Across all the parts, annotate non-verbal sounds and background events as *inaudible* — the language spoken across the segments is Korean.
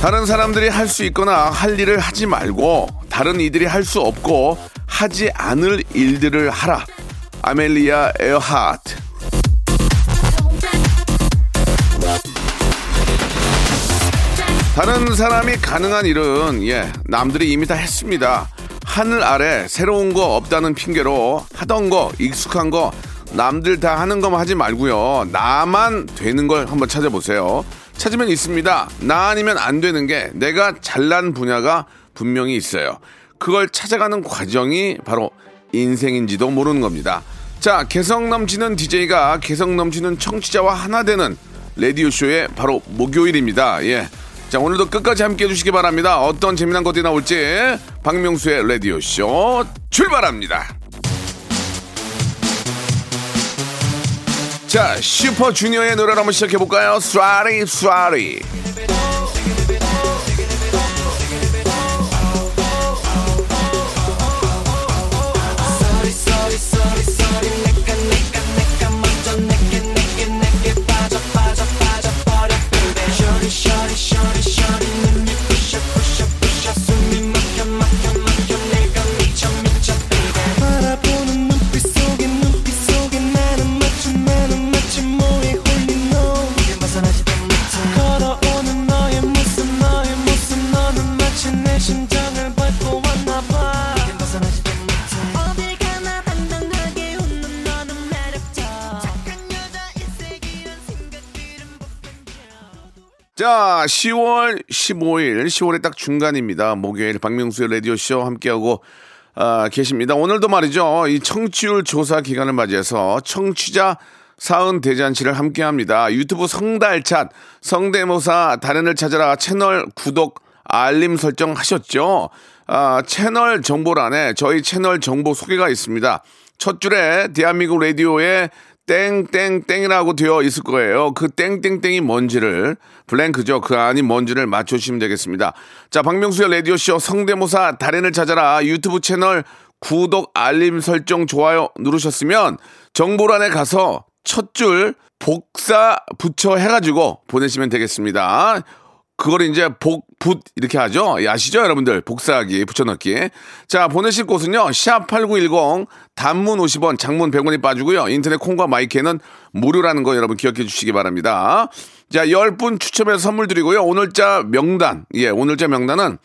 다른 사람들이 할 수 있거나 할 일을 하지 말고 다른 이들이 할 수 없고 하지 않을 일들을 하라 아멜리아 에어하트 다른 사람이 가능한 일은 예 남들이 이미 다 했습니다. 하늘 아래 새로운 거 없다는 핑계로 하던 거 익숙한 거 남들 다 하는 것만 하지 말고요. 나만 되는 걸 한번 찾아보세요. 찾으면 있습니다. 나 아니면 안 되는 게 내가 잘난 분야가 분명히 있어요. 그걸 찾아가는 과정이 바로 인생인지도 모르는 겁니다. 자, 개성 넘치는 DJ가 개성 넘치는 청취자와 하나 되는 라디오쇼의 바로 목요일입니다. 예. 자, 오늘도 끝까지 함께 해주시기 바랍니다. 어떤 재미난 것들이 나올지 박명수의 라디오쇼 출발합니다. 자, 슈퍼주니어의 노래를 한번 시작해볼까요? Sorry. 바라 자, 10월 15일, 10월의 딱 중간입니다. 목요일 박명수의 라디오쇼 함께하고 아, 계십니다. 오늘도 말이죠. 이 청취율 조사 기간을 맞이해서 청취자 사은 대잔치를 함께 합니다. 유튜브 성달찻, 성대모사 달인을 찾아라 채널 구독, 알림 설정 하셨죠? 아, 채널 정보란에 저희 채널 정보 소개가 있습니다. 첫 줄에 대한민국 라디오에 땡땡땡이라고 되어 있을 거예요. 그 땡땡땡이 뭔지를 블랭크죠. 그 안이 뭔지를 맞춰주시면 되겠습니다. 자, 박명수의 라디오 쇼 성대모사 달인을 찾아라 유튜브 채널 구독, 알림 설정, 좋아요 누르셨으면 정보란에 가서 첫 줄 복사 붙여 해가지고 보내시면 되겠습니다. 그걸 이제 복, 붓, 이렇게 하죠? 예, 아시죠, 여러분들? 복사하기, 붙여넣기. 자, 보내실 곳은요, 샵 8910, 단문 50원, 장문 100원이 빠지고요. 인터넷 콩과 마이크는 무료라는 거 여러분 기억해 주시기 바랍니다. 자, 10분 추첨해서 선물 드리고요. 오늘자 명단, 예, 오늘자 명단은,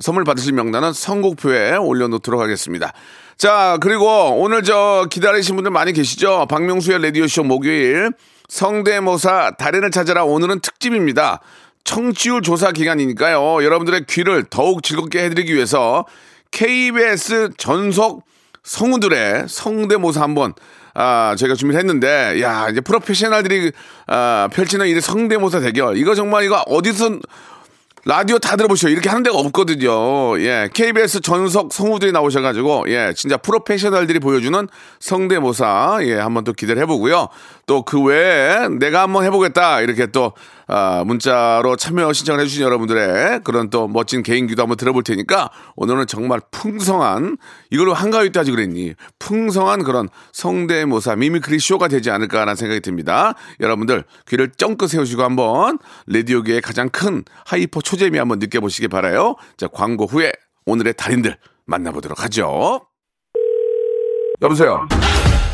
선물 받으실 명단은 선곡표에 올려놓도록 하겠습니다. 자, 그리고 오늘 저 기다리신 분들 많이 계시죠? 박명수의 라디오쇼 목요일, 성대모사 달인을 찾아라. 오늘은 특집입니다. 청취율 조사 기간이니까요. 여러분들의 귀를 더욱 즐겁게 해드리기 위해서 KBS 전속 성우들의 성대모사 한번 아, 저희가 준비를 했는데, 야, 이제 프로페셔널들이, 아, 펼치는 이 성대모사 대결. 이거 정말 이거 어디서 라디오 다 들어보시죠. 이렇게 하는 데가 없거든요. 예. KBS 전석 성우들이 나오셔가지고, 예. 진짜 프로페셔널들이 보여주는 성대모사, 예. 한번 또 기대를 해보고요. 또 그 외에 내가 한번 해보겠다. 이렇게 또, 아, 문자로 참여 신청을 해주신 여러분들의 그런 또 멋진 개인기도 한번 들어볼 테니까 오늘은 정말 풍성한, 이걸로 한가위 따지 그랬니? 풍성한 그런 성대모사, mimicry 쇼가 되지 않을까라는 생각이 듭니다. 여러분들 귀를 쫑긋 세우시고 한번 라디오계의 가장 큰 hyper 초재미 한번 느껴보시기 바라요. 자, 광고 후에 오늘의 달인들 만나보도록 하죠. 여보세요.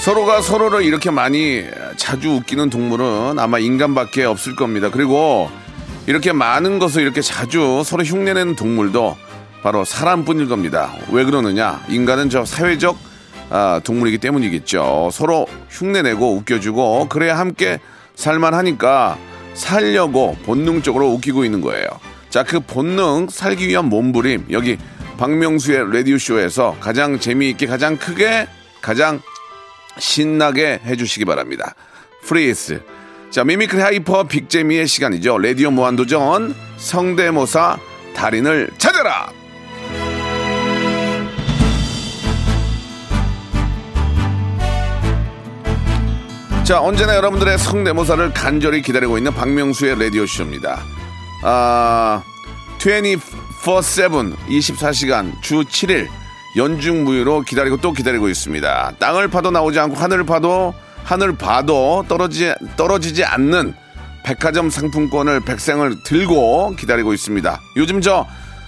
서로가 서로를 이렇게 많이 자주 웃기는 동물은 아마 인간밖에 없을 겁니다. 그리고 이렇게 많은 것을 이렇게 자주 서로 흉내내는 동물도 바로 사람뿐일 겁니다. 왜 그러느냐? 인간은 저 사회적 아, 동물이기 때문이겠죠. 서로 흉내내고 웃겨주고 그래야 함께 살만하니까 살려고 본능적으로 웃기고 있는 거예요. 자, 그 본능 살기 위한 몸부림 여기 박명수의 라디오 쇼에서 가장 재미있게 가장 크게 가장 신나게 해주시기 바랍니다. Please. 자, mimicry hyper big재미의 시간이죠. 라디오 무한도전 성대모사 달인을 찾아라! 자, 언제나 여러분들의 성대모사를 간절히 기다리고 있는 박명수의 라디오쇼입니다. 아, 24-7, 24시간, 주 7일, 연중무휴로 기다리고 또 기다리고 있습니다. 땅을 파도 나오지 않고 하늘을 파도, 하늘 봐도 떨어지지, 떨어지지 않는 백화점 상품권을 백생을 들고 기다리고 있습니다. 요즘 저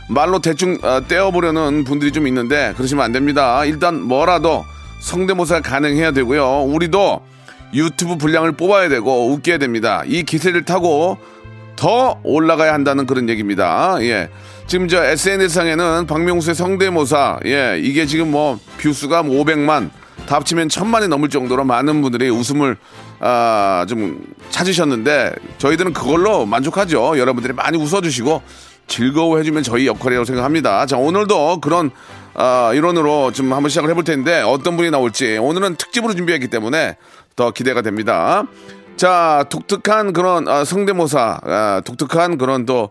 말로 대충 어, 떼어보려는 분들이 좀 있는데 그러시면 안 됩니다. 일단 뭐라도 성대모사 가능해야 되고요. 우리도 유튜브 분량을 뽑아야 되고 웃겨야 됩니다. 이 기세를 타고 더 올라가야 한다는 그런 얘기입니다. 예. 지금 저 SNS상에는 박명수의 성대모사, 예, 이게 지금 뭐 뷰수가 뭐 500만, 다 합치면 천만이 넘을 정도로 많은 분들이 웃음을 아, 좀 찾으셨는데 저희들은 그걸로 만족하죠. 여러분들이 많이 웃어주시고 즐거워해주면 저희 역할이라고 생각합니다. 자, 오늘도 그런 아, 일원으로 좀 한번 시작을 해볼 텐데 어떤 분이 나올지 오늘은 특집으로 준비했기 때문에 더 기대가 됩니다. 자, 독특한 그런 아, 성대모사, 아, 독특한 그런 또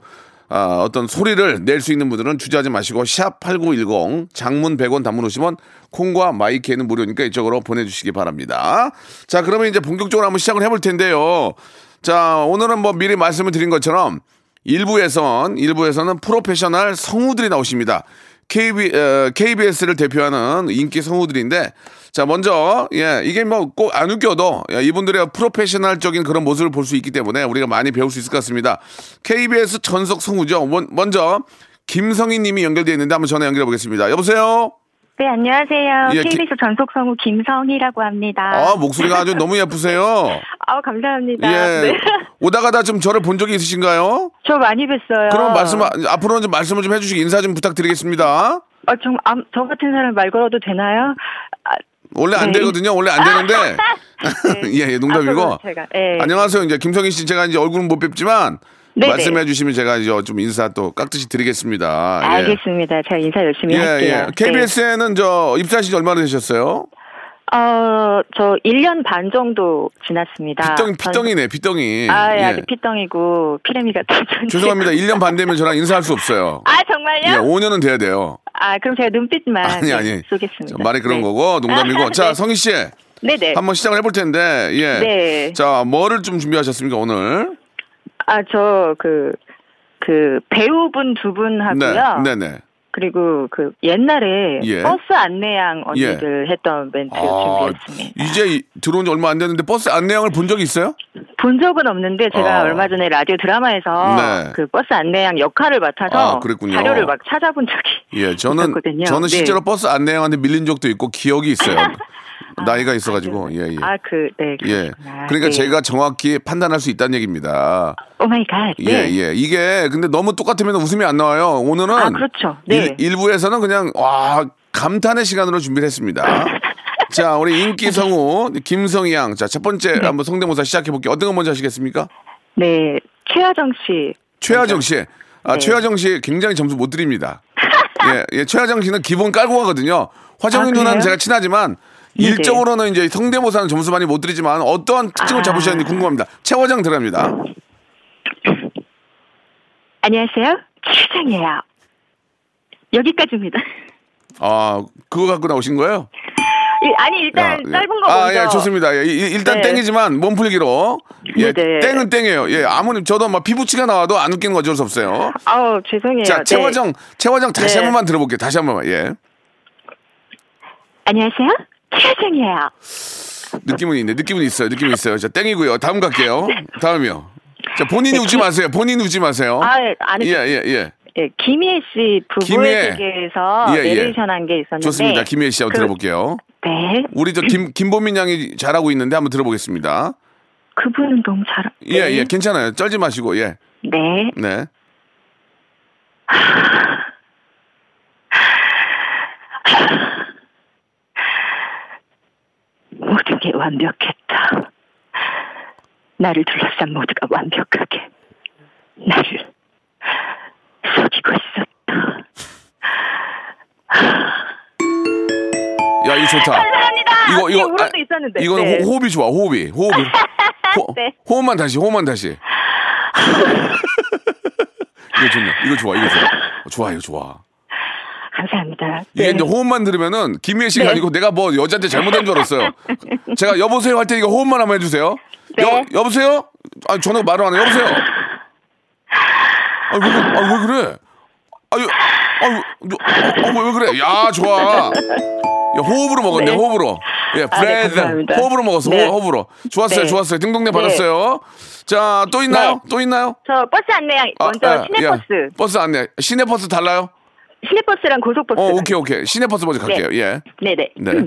아, 어떤 소리를 낼 수 있는 분들은 주저하지 마시고 샵8910 장문 100원 단문 50원 콩과 마이크는 무료니까 이쪽으로 보내주시기 바랍니다. 자, 그러면 이제 본격적으로 한번 시작을 해볼 텐데요. 자, 오늘은 뭐 미리 말씀을 드린 것처럼 일부에선 일부에서는 프로페셔널 성우들이 나오십니다. KB, KBS를 대표하는 인기 성우들인데 자 먼저 예 이게 뭐 꼭 안 웃겨도 예, 이분들의 프로페셔널적인 그런 모습을 볼 수 있기 때문에 우리가 많이 배울 수 있을 것 같습니다. KBS 전석 성우죠. 먼- 먼저 김성희님이 연결되어 있는데 한번 전화 연결해 보겠습니다. 여보세요. 네, 안녕하세요. 예, 기- KBS 전속 성우 김성희라고 합니다. 아 목소리가 아주 너무 예쁘세요. *laughs* 아우, 감사합니다. 예 네. *laughs* 오다가다 좀 저를 본 적이 있으신가요? 저 많이 뵀어요. 그럼 말씀 앞으로는 좀 말씀을 좀 해주시기 인사 좀 부탁드리겠습니다. 어, 정, 아, 저 같은 사람 말 걸어도 되나요? 아, 원래 안 네. 되거든요. 원래 안 되는데. *laughs* 예, 예, 농담이고. 앞으로 제가, 예. 안녕하세요. 이제 김성희 씨 제가 이제 얼굴은 못 뵙지만 네네. 말씀해 주시면 제가 이제 좀 인사 또 깍듯이 드리겠습니다. 예. 알겠습니다. 제가 인사 열심히 예, 할게요. 예. KBS에는 저 입사하신 지 얼마나 되셨어요? 네. 어, 저 1년 반 정도 지났습니다. 피덩이, 피덩이네, 피덩이. 아, 예, 예. 아직 피덩이고, 피레미 같은. 죄송합니다. 1년 반 되면 저랑 인사할 수 없어요. 아, 예, 정말요? 5년은 돼야 돼요. 아, 그럼 제가 눈빛만. 아니, 네, 아니. 쏘겠습니다. 저 말이 그런 네. 거고, 농담이고. *laughs* 자, 네. 성희 씨. 네네. 한번 시작을 해볼 텐데, 예. 네. 자, 뭐를 좀 준비하셨습니까, 오늘? 아, 저, 그, 그, 배우분 두 분 하고요. 네, 네네. 그리고 그 옛날에 예. 버스 안내양 언니들 했던 멘트 아, 준비했습니다. 이제 이- 들어온 지 얼마 안 됐는데 버스 안내양을 본 적이 있어요? 본 적은 없는데 제가 아. 얼마 전에 라디오 드라마에서 네. 그 버스 안내양 역할을 맡아서 아. 자료를 막 찾아본 적이 예, 저는 있었거든요. 저는 네. 실제로 버스 안내양한테 밀린 적도 있고 기억이 있어요. *laughs* 나이가 있어가지고 예 예. 아, 그, 네. 예. 그러니까 네. 제가 정확히 판단할 수 있다는 얘기입니다. Oh my god. 예, 네. 예. 이게 근데 너무 똑같으면 웃음이 안 나와요. 오늘은 아, 그렇죠. 네. 일, 부에서는 그냥 와 감탄의 시간으로 준비를 했습니다. *laughs* 자, 우리 인기 성우 김성희 양. 자, 첫 번째 네. 한번 성대모사 시작해 볼게요. 어떤 거 먼저 하시겠습니까? 네, 최하정 씨. 최하정 씨. 아, 네. 최하정 씨 굉장히 점수 못 드립니다. *laughs* 예, 예, 최하정 씨는 기본 깔고 가거든요. 화정인 아, 누나는? 제가 친하지만 네네. 일적으로는 이제 성대모사는 점수 많이 못 드리지만 어떠한 특징을 아. 잡으셨는지 궁금합니다. 최화정 들어갑니다. 안녕하세요. 최하정이에요. 여기까지입니다. 아, 그거 갖고 나오신 거예요? 이- 아니 일단 야, 예. 짧은 거 아, 먼저. 예, 좋습니다. 예, 이- 일단 네. 땡이지만 몸풀기로. 예, 네네. 땡은 땡이에요. 예, 아무리 저도 막 피부치가 나와도 안 웃기는 거 어쩔 수 없어요. 아우 죄송해요. 자, 네. 최화정, 최화정 다시 네. 한 번만 들어볼게요. 다시 한 번만. 예. 안녕하세요. 최하정이에요. 느낌은 있네. 느낌은 있어요. 느낌은 있어요. 자, 땡이고요. 다음 갈게요. *laughs* 다음이요. 자, 본인이 네, 웃지 기- 마세요. 본인이 웃지 마세요. 아, 안 예, 해. 예, 예. 예, 김희애 씨 김희애. 부부의 세계에서 예, 예. 내레이션 한 게 있었는데. 좋습니다. 김혜희 씨 한번 그- 들어볼게요. 네. 우리 저 김, 김보민 양이 잘하고 있는데 한번 들어보겠습니다. 그분은 너무 잘. 예, 네. 예. 괜찮아요. 쩔지 마시고, 예. 네. 네. *sighs* 모든 게 완벽했다. 나를 둘러싼 모두가 완벽하게 나를 이거 좋다. 감사합니다. 이거, 이거. 아, 있었는데. 이거는 네. 호, 호흡이 좋아, 호흡이. 호흡이. *laughs* 호, 네. 호흡만 다시, 호흡만 다시. *laughs* 이거 좋네. 이거 좋아, 이거 좋아. 좋아, 이거 좋아. 감사합니다. 이게 네. 이제 호흡만 들으면은 김희애 씨가 네. 아니고 내가 뭐 여자한테 잘못한 줄 알았어요. *laughs* 제가 여보세요 할 테니까 호흡만 한번 해주세요. 네. 여, 여보세요? 아, 전화 말을 안 해. 여보세요? 아, 왜? 아, 왜 그래? 아유, 어, 어, 왜 그래? 야, 좋아. 야, 호흡으로 먹었네, 네. 호흡으로. 예, 아, 네, breath. 호흡으로 먹었어, 네. 호- 호흡으로. 좋았어요, 네. 좋았어요. 딩동댕 네. 받았어요. 자, 또 있나요? 네. 또 있나요? 저 버스 안내양 아, 먼저 야, 시내버스. 야, 버스 안내. 시내버스 달라요? 시내버스랑 고속버스. 어, 오케이, 오케이. 시내버스 먼저 갈게요. 예. 네네. 네. *clears throat*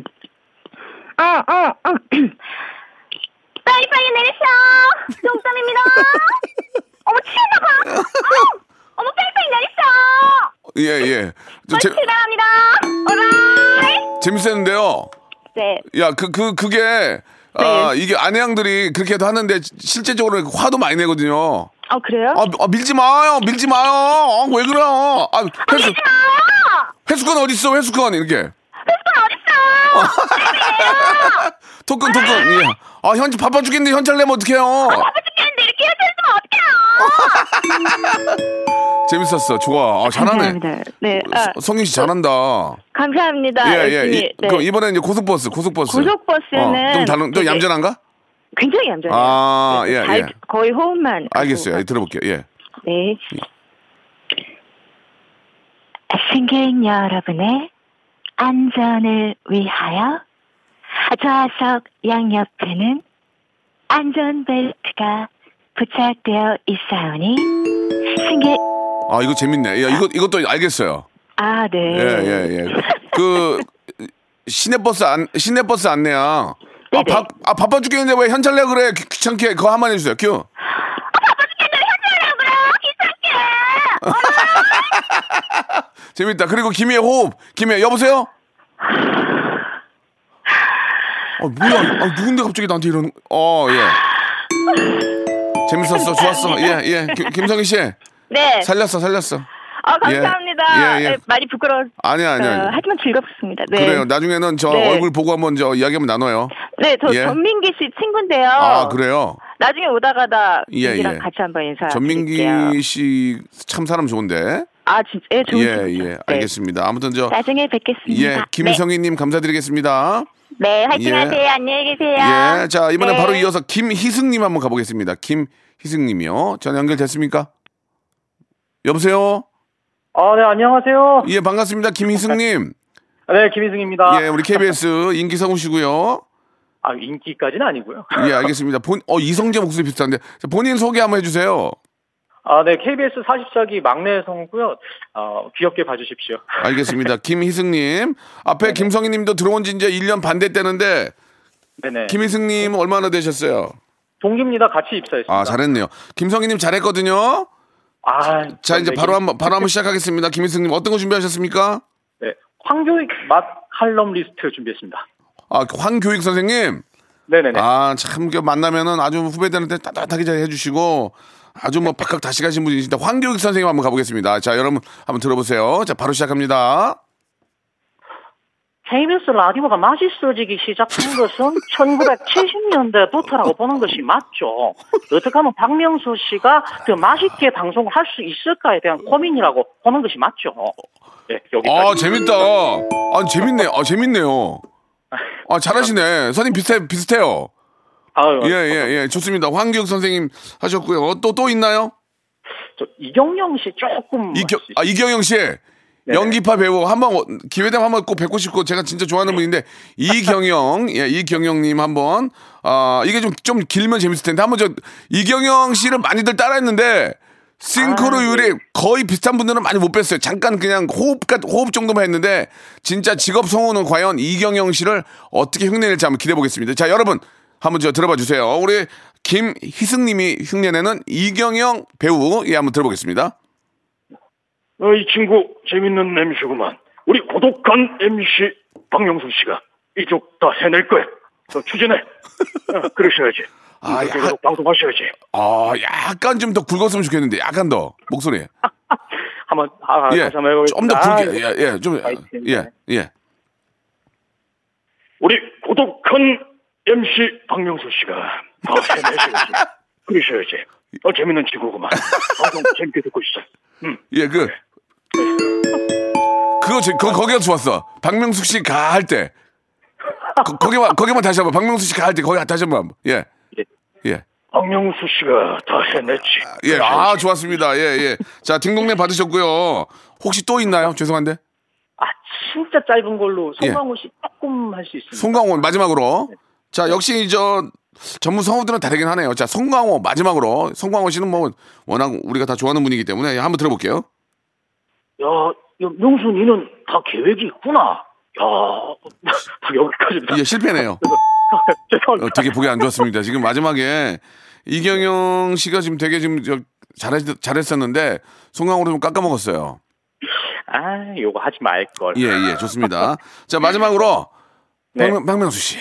어, 어, 어. 빨리빨리 내리셔. 동점입니다. 어머, 치다가. 어, 어머, 빨리빨리 내리셔. 예, 예. 재, 출발합니다. 오라이. 재밌었는데요. 네. 야, 그, 그, 그게, 아, 이게 아내양들이 그렇게도 하는데, 실제적으로 화도 많이 내거든요. 어, 그래요? 아, 아, 밀지 마요! 밀지 마요! 아, 왜 그래요? 아, 회수, 아, 회수권 어딨어, 회수권! 이렇게. 회수권 어딨어? *laughs* 토큰, 토큰, 예. 아, 현, 바빠 죽겠는데 현찰 내면 어떡해요? 바빠 죽겠는데 해주면 어떡해요? 재밌었어. 좋아. 아, 잘하네. 감사합니다. 네. 아, 서- 성윤 씨 잘한다. 감사합니다. 예, 예. 열심히, 이, 네. 그럼 이번엔 이제 고속버스, 고속버스. 고속버스는 어, 좀 다른, 좀 얌전한가? 굉장히 얌전해요. 아, 네, 예, 잘- 예. 거의 호흡만. 알겠어요. 하고 예, 들어볼게요. 예. 네. 승객 여러분의 안전을 위하여 좌석 양옆에는 안전벨트가 부착되어 있사오니 승객 아, 이거 재밌네. 야, 이거, 이것도 알겠어요. 아 네. 예, 예, 예. 그, 시내버스 안, 시내버스 안내야. 아, 네네. 바, 아, 바빠 죽겠는데 왜 현찰 내 그래? 귀- 귀찮게. 그거 한 번 해주세요. 큐. *laughs* 재밌다. 그리고 김희애 호흡. 김희애, 여보세요? 어, 뭐야. 아, 누군데 갑자기 나한테 이러는, 어, 예. 재밌었어. 좋았어. 예, 예. 김- 김성희 씨. 네. 살렸어, 살렸어. 아 감사합니다. 예, 예. 네, 많이 부끄러워. 아니야, 아니야. 하지만 즐겁습니다. 네. 그래요. 나중에는 저 네. 얼굴 보고 한번 저 이야기 한번 나눠요. 네, 저 예. 전민기 씨 친구인데요. 아, 그래요? 나중에 오다가다 예, 예. 같이 한번 인사. 전민기 씨 참 사람 좋은데. 아 진짜 예, 좋은 예, 친구죠. 예. 네. 알겠습니다. 아무튼 저 나중에 뵙겠습니다. 예, 김희성희 님 감사드리겠습니다. 네, 네 화이팅하세요. 예. 안녕히 계세요. 예, 자 이번에 네. 바로 이어서 김희승 님 한번 가 보겠습니다. 김 희승님이요. 전화 연결됐습니까? 여보세요. 아, 네, 안녕하세요. 예, 반갑습니다. 김희승님. *laughs* 네, 김희승입니다. 예, 우리 KBS 인기 성우시고요. 아, 인기까지는 아니고요. 예, 알겠습니다. 본, 어, 이성재 목소리 비슷한데. 자, 본인 소개 한번 해주세요. 아, 네, KBS 40사기 막내 성우고요. 어, 귀엽게 봐주십시오. 알겠습니다. *laughs* 김희승님. 앞에 김성희 님도 들어온 지 이제 1년 반 됐다는데, 네네. 김희승님 얼마나 되셨어요? 동기입니다. 같이 입사했습니다. 아, 잘했네요. 김성희님 잘했거든요. 아, 자, 이제 네, 바로 한번, 바로 한번 시작하겠습니다. 김희승님 어떤 거 준비하셨습니까? 네, 황교익 맛 칼럼 리스트 준비했습니다. 아, 황교익 선생님. 네네네. 아, 참, 그 만나면은 아주 후배들한테 따뜻하게 잘 해주시고 아주 뭐 박학 다시 가신 분이신데 황교익 선생님 한번 가보겠습니다. 자, 여러분 한번 들어보세요. 자, 바로 시작합니다. KBS 라디오가 맛있어지기 시작한 것은 1970년대부터라고 보는 것이 맞죠. 어떻게 하면 박명수 씨가 그 맛있게 방송을 할 수 있을까에 대한 고민이라고 보는 것이 맞죠. 네, 여기까지. 아, 재밌다. 아, 재밌네. 아, 재밌네요. 아, 잘하시네. 선생님 비슷해, 비슷해요. 아유, 예, 예, 예. 좋습니다. 황교익 선생님 하셨고요. 또, 또 있나요? 저 이경영 씨 조금 할수 아, 이경영 씨. 연기파 배우 한번 어, 기회 되면 한번 꼭 뵙고 싶고 제가 진짜 좋아하는 분인데 이경영 *laughs* 예 이경영님 한번 아 이게 좀좀 길면 재밌을 텐데 한번 저 이경영 씨를 많이들 따라했는데 싱크로율이 거의 비슷한 분들은 많이 못 뵀어요. 잠깐 그냥 호흡 같 호흡 정도만 했는데 진짜 직업 성우는 과연 이경영 씨를 어떻게 흉내낼지 한번 기대해 보겠습니다. 자 여러분 한번 저 들어봐 주세요. 우리 김희승님이 흉내내는 이경영 배우 예 한번 들어보겠습니다. 어, 이 친구 재밌는 MC구만. 우리 고독한 MC 박명수 씨가 이쪽 다 해낼 거야. 너 추진해. 어, 그러셔야지. 아, 야. 방송하셔야지. 아, 약간 좀 더 굵었으면 좋겠는데, 약간 더 목소리. *laughs* 한번 아, 예, 다시 한번 해보겠습니다. 좀더 아, 굵게, 예, 예, 좀. 예, 예. 우리 고독한 MC 박명수 씨가 다 해내셔야지. *laughs* 그러셔야지. 어, 재밌는 친구구만. 방송 *laughs* 재밌게 듣고 있어. 음. 예, 그 그거 제, 거, 거기가 좋았어. 박명숙 씨 가 할 때. 거, 거기만 거기만 다시 한번 박명숙 씨 가 할 때 거기 다시 한번 예. 예. 박명수 씨가 다 해냈지. 예. 아, 좋았습니다. 예, 예. 자, 딩동네 받으셨고요. 혹시 또 있나요? 죄송한데. 아 진짜 짧은 걸로 예. 송강호 씨 조금 할 수 있습니다. 송강호 마지막으로. 자, 역시 저 전문 성우들은 다르긴 하네요. 자, 송강호 마지막으로. 송강호 씨는 뭐 워낙 우리가 다 좋아하는 분이기 때문에 한번 들어볼게요. 야, 명수 니는 다 계획이 있구나. 야, 여기까지입니다. 예, 실패네요. *laughs* 어, 되게 보기 안 좋았습니다. 지금 마지막에 이경영 씨가 지금 되게 지금 저 잘했, 잘했었는데 송강호로 좀 깎아먹었어요. 아 요거 하지 말 걸. 예, 예, 좋습니다. 자, 마지막으로 *laughs* 네. 박명, 박명수 씨.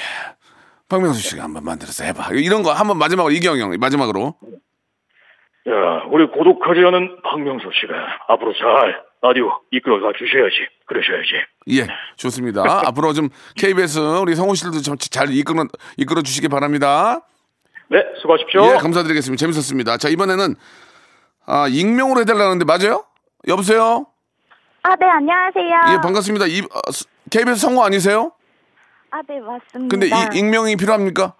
박명수 씨가 한번 만들어서 해봐. 이런 거 한번 마지막으로 이경영 마지막으로. 야, 우리 고독하지 않은 박명수 씨가 앞으로 잘 라디오 이끌어가 주셔야지. 그러셔야지. 예, 좋습니다. *laughs* 앞으로 좀 KBS 우리 성우 씨들도 좀잘 이끌어 이끌어 주시기 바랍니다. 네 수고하십시오. 예, 감사드리겠습니다. 재밌었습니다. 자, 이번에는 아, 익명으로 해달라는데 맞아요? 여보세요? 아, 네, 안녕하세요. 예, 반갑습니다. 이, 어, 스- KBS 성우 아니세요? 아, 네, 맞습니다. 근데 이, 익명이 필요합니까?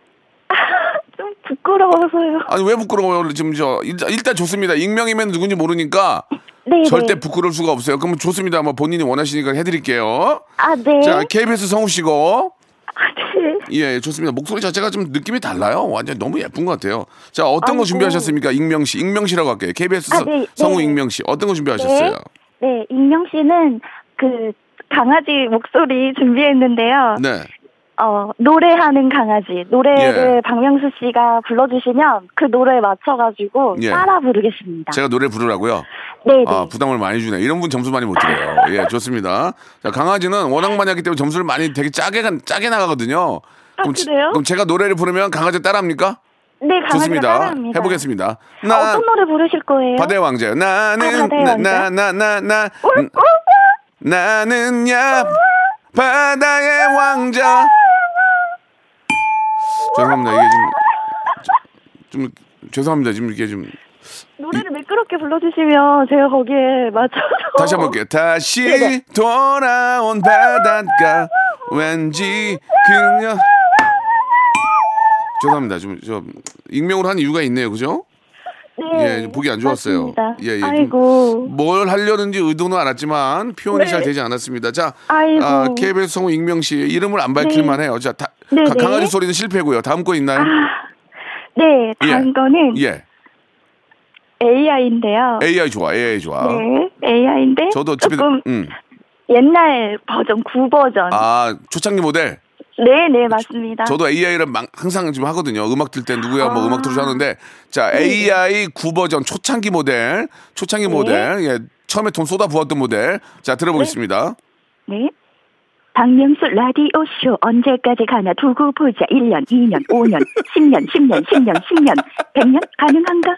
*laughs* 좀 부끄러워서요. 아니, 왜 부끄러워요? 지금 저, 일단, 일단 좋습니다. 익명이면 누군지 모르니까 네, 절대 네. 부끄러울 수가 없어요. 그러면 좋습니다. 뭐 본인이 원하시니까 해드릴게요. 아, 네. 자, KBS 성우 씨고. 네. 예, 좋습니다. 목소리 자체가 좀 느낌이 달라요. 완전 너무 예쁜 것 같아요. 자, 어떤 거 아이고. 준비하셨습니까? 익명 씨. 익명 씨라고 할게요. KBS 아, 서- 네, 성우 네. 익명 씨. 어떤 거 준비하셨어요? 네. 네, 익명 씨는 그 강아지 목소리 준비했는데요. 네. 어, 노래하는 강아지. 노래를 예. 박명수 씨가 불러주시면 그 노래에 맞춰가지고 예. 따라 부르겠습니다. 제가 노래 부르라고요? 네, 네. 아, 부담을 많이 주네. 이런 분 점수 많이 못 드려요. 예, 좋습니다. 자, 강아지는 워낙 많이 하기 때문에 점수를 많이 되게 짜게, 가- 짜게 나가거든요. 아, 지- 그래요? 그럼 제가 노래를 부르면 강아지 따라 합니까? 네, 강아지가 좋습니다. 따라합니다. 해보겠습니다. 아, 나, 어떤 노래 부르실 거예요? 바다의 왕자요. 나는, 아, 나? 나, 나, 나, 나, 나는 야, 바다의 왕자. 죄송합니다. 이게 좀, 좀, 죄송합니다. 지금 이게 좀. 노래를 매끄럽게 불러주시면 제가 거기에 맞춰서 다시 한번 볼게요. 다시 네네. 돌아온 바닷가 왠지 그녀 죄송합니다. 좀, 저 익명으로 한 이유가 있네요. 그죠? 네, 예, 보기 안 좋았어요. 맞습니다. 예, 예. 좀 아이고. 뭘 하려는지 의도는 알았지만 표현이 네. 잘 되지 않았습니다. 자, 아이고. 아, KBS 성우 익명 씨 이름을 안 밝힐만 해요. 자, 다, 네, 가- 네. 강아지 소리는 실패고요. 다음 거 있나요? 네, 다음 예. 거는 예. AI인데요. AI 좋아. AI 좋아. 네, AI인데 저도 집에 조금 음. 옛날 버전, 구 버전. 아, 초창기 모델. 네, 네, 맞습니다. 저도 AI를 막 항상 지금 하거든요. 음악 들 때 누구야 뭐 아. 음악 들으셔 하는데 자 네. AI 구버전 초창기 모델 초창기 네. 모델 예 처음에 돈 쏟아 부었던 모델 자 들어보겠습니다. 네. 박명수 라디오 쇼 언제까지 가나 두고 보자 1년, 2년, 5년, 10년, 10년, 10년, 10년, 100년 가능한가?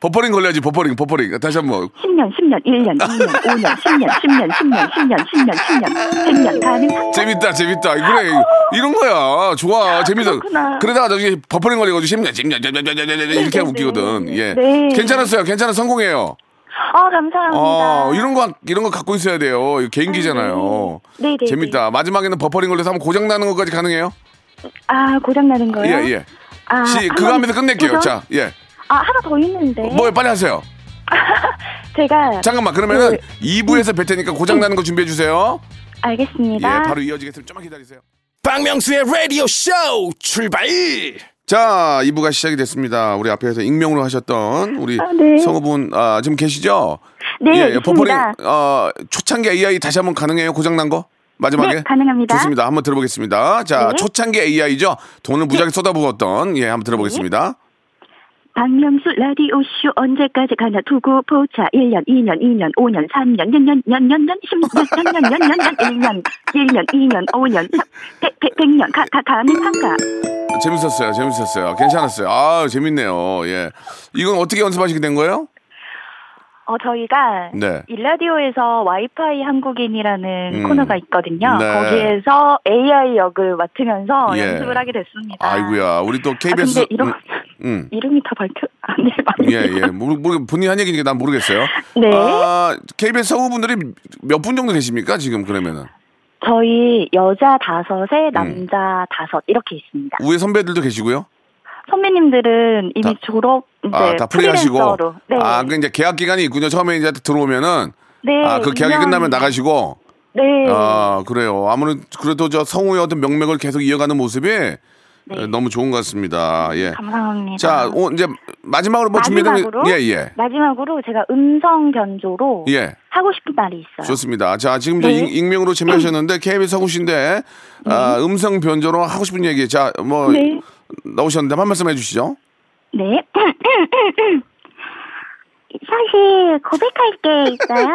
버퍼링 걸려야지, 버퍼링, 버퍼링. 다시 한 번. 10년, 10년, 1년, 2년, 5년, 10년, 10년, 10년, 10년, 10년, 10년, 100년 가능한가? 재밌다, 재밌다. 그래, 이런 거야. 좋아, 재밌어. 그렇구나. 그러다가 나중에 버퍼링 걸려가지고 10년, 10년, 10년, 이렇게 하면 웃기거든. 예. 네. 괜찮았어요. 괜찮아, 성공해요. 어, 감사합니다. 어, 이런 거, 이런 거 갖고 있어야 돼요. 개인기잖아요. 네, 네, 재밌다. 마지막에는 버퍼링 걸려서 한번 고장 나는 것까지 가능해요? 아, 고장나는 거요? 예, 예. 아, 시, 그거 하면서 끝낼게요. 우선- 자, 예. 아, 하나 더 있는데. 뭐 빨리 하세요. *laughs* 제가. 잠깐만, 그러면은 그, 2부에서 뵐 테니까 고장 나는 거 준비해 주세요. 알겠습니다. 예, 바로 이어지겠습니다. 좀만 기다리세요. 박명수의 라디오 쇼 출발! 자, 2부가 시작이 됐습니다. 우리 앞에서 익명으로 하셨던 우리 아, 네. 성우분 아, 지금 계시죠? 네, 예, 있습니다. 버퍼링 어, 초창기 AI 다시 한번 가능해요? 고장 난 거? 마지막에? 네, 가능합니다. 좋습니다. 한번 들어보겠습니다. 자, 네. 초창기 AI죠. 돈을 무지하게 쏟아부었던 예, 한번 들어보겠습니다. 박명수 라디오 쇼 언제까지 가나 두고 보자 1년, 2년, 2년, 5년, 3년, 년, 년, 년, 년, 년, 10년, 년, 년, 년, 년, 년, 1년, 1년, 2년, 5년, 100, 100, 100년 가, 가, 가능한가? 재밌었어요. 재밌었어요. 괜찮았어요. 아, 재밌네요. 예. 이건 어떻게 연습하시게 된 거예요? 어, 저희가 네. 일라디오에서 와이파이 한국인이라는 음. 코너가 있거든요. 네. 거기에서 AI 역을 맡으면서 예. 연습을 하게 됐습니다. 아이고야. 우리 또 아, KBS 근데 이런 음, 음. 이름이 다 밝혀 안 돼, 많이. 예, 예. 모르, 모르, 본인이 한 얘기니까 난 모르겠어요. *laughs* 네. 아, KBS 성우분들이 몇 분 정도 계십니까? 지금 그러면은. 저희 여자 다섯에 음. 남자 다섯 이렇게 있습니다. 우에 선배들도 계시고요. 선배님들은 이미 졸업 이제 아, 다 프리하시고. 네. 아, 그 이제 계약 기간이 있군요. 처음에 이제 들어오면은. 네. 아, 그 계약이 2년. 끝나면 나가시고. 네. 아, 그래요. 아무래도 그래도 저 성우의 어떤 명맥을 계속 이어가는 모습이 네. 에, 너무 좋은 것 같습니다. 예. 감사합니다. 자, 오, 이제 마지막으로 뭐 마지막으로 예, 예. 마지막으로 제가 음성 변조로 예. 하고 싶은 말이 있어요. 좋습니다. 자, 지금 저 네. 익- 익명으로 *clears throat* 참여하셨는데 KBS 성우신데 아, 음성 변조로 하고 싶은 얘기. 자, 뭐 네. 나오셨는데 한 말씀 해 주시죠. 네. *clears throat* 사실 고백할 게 있어요.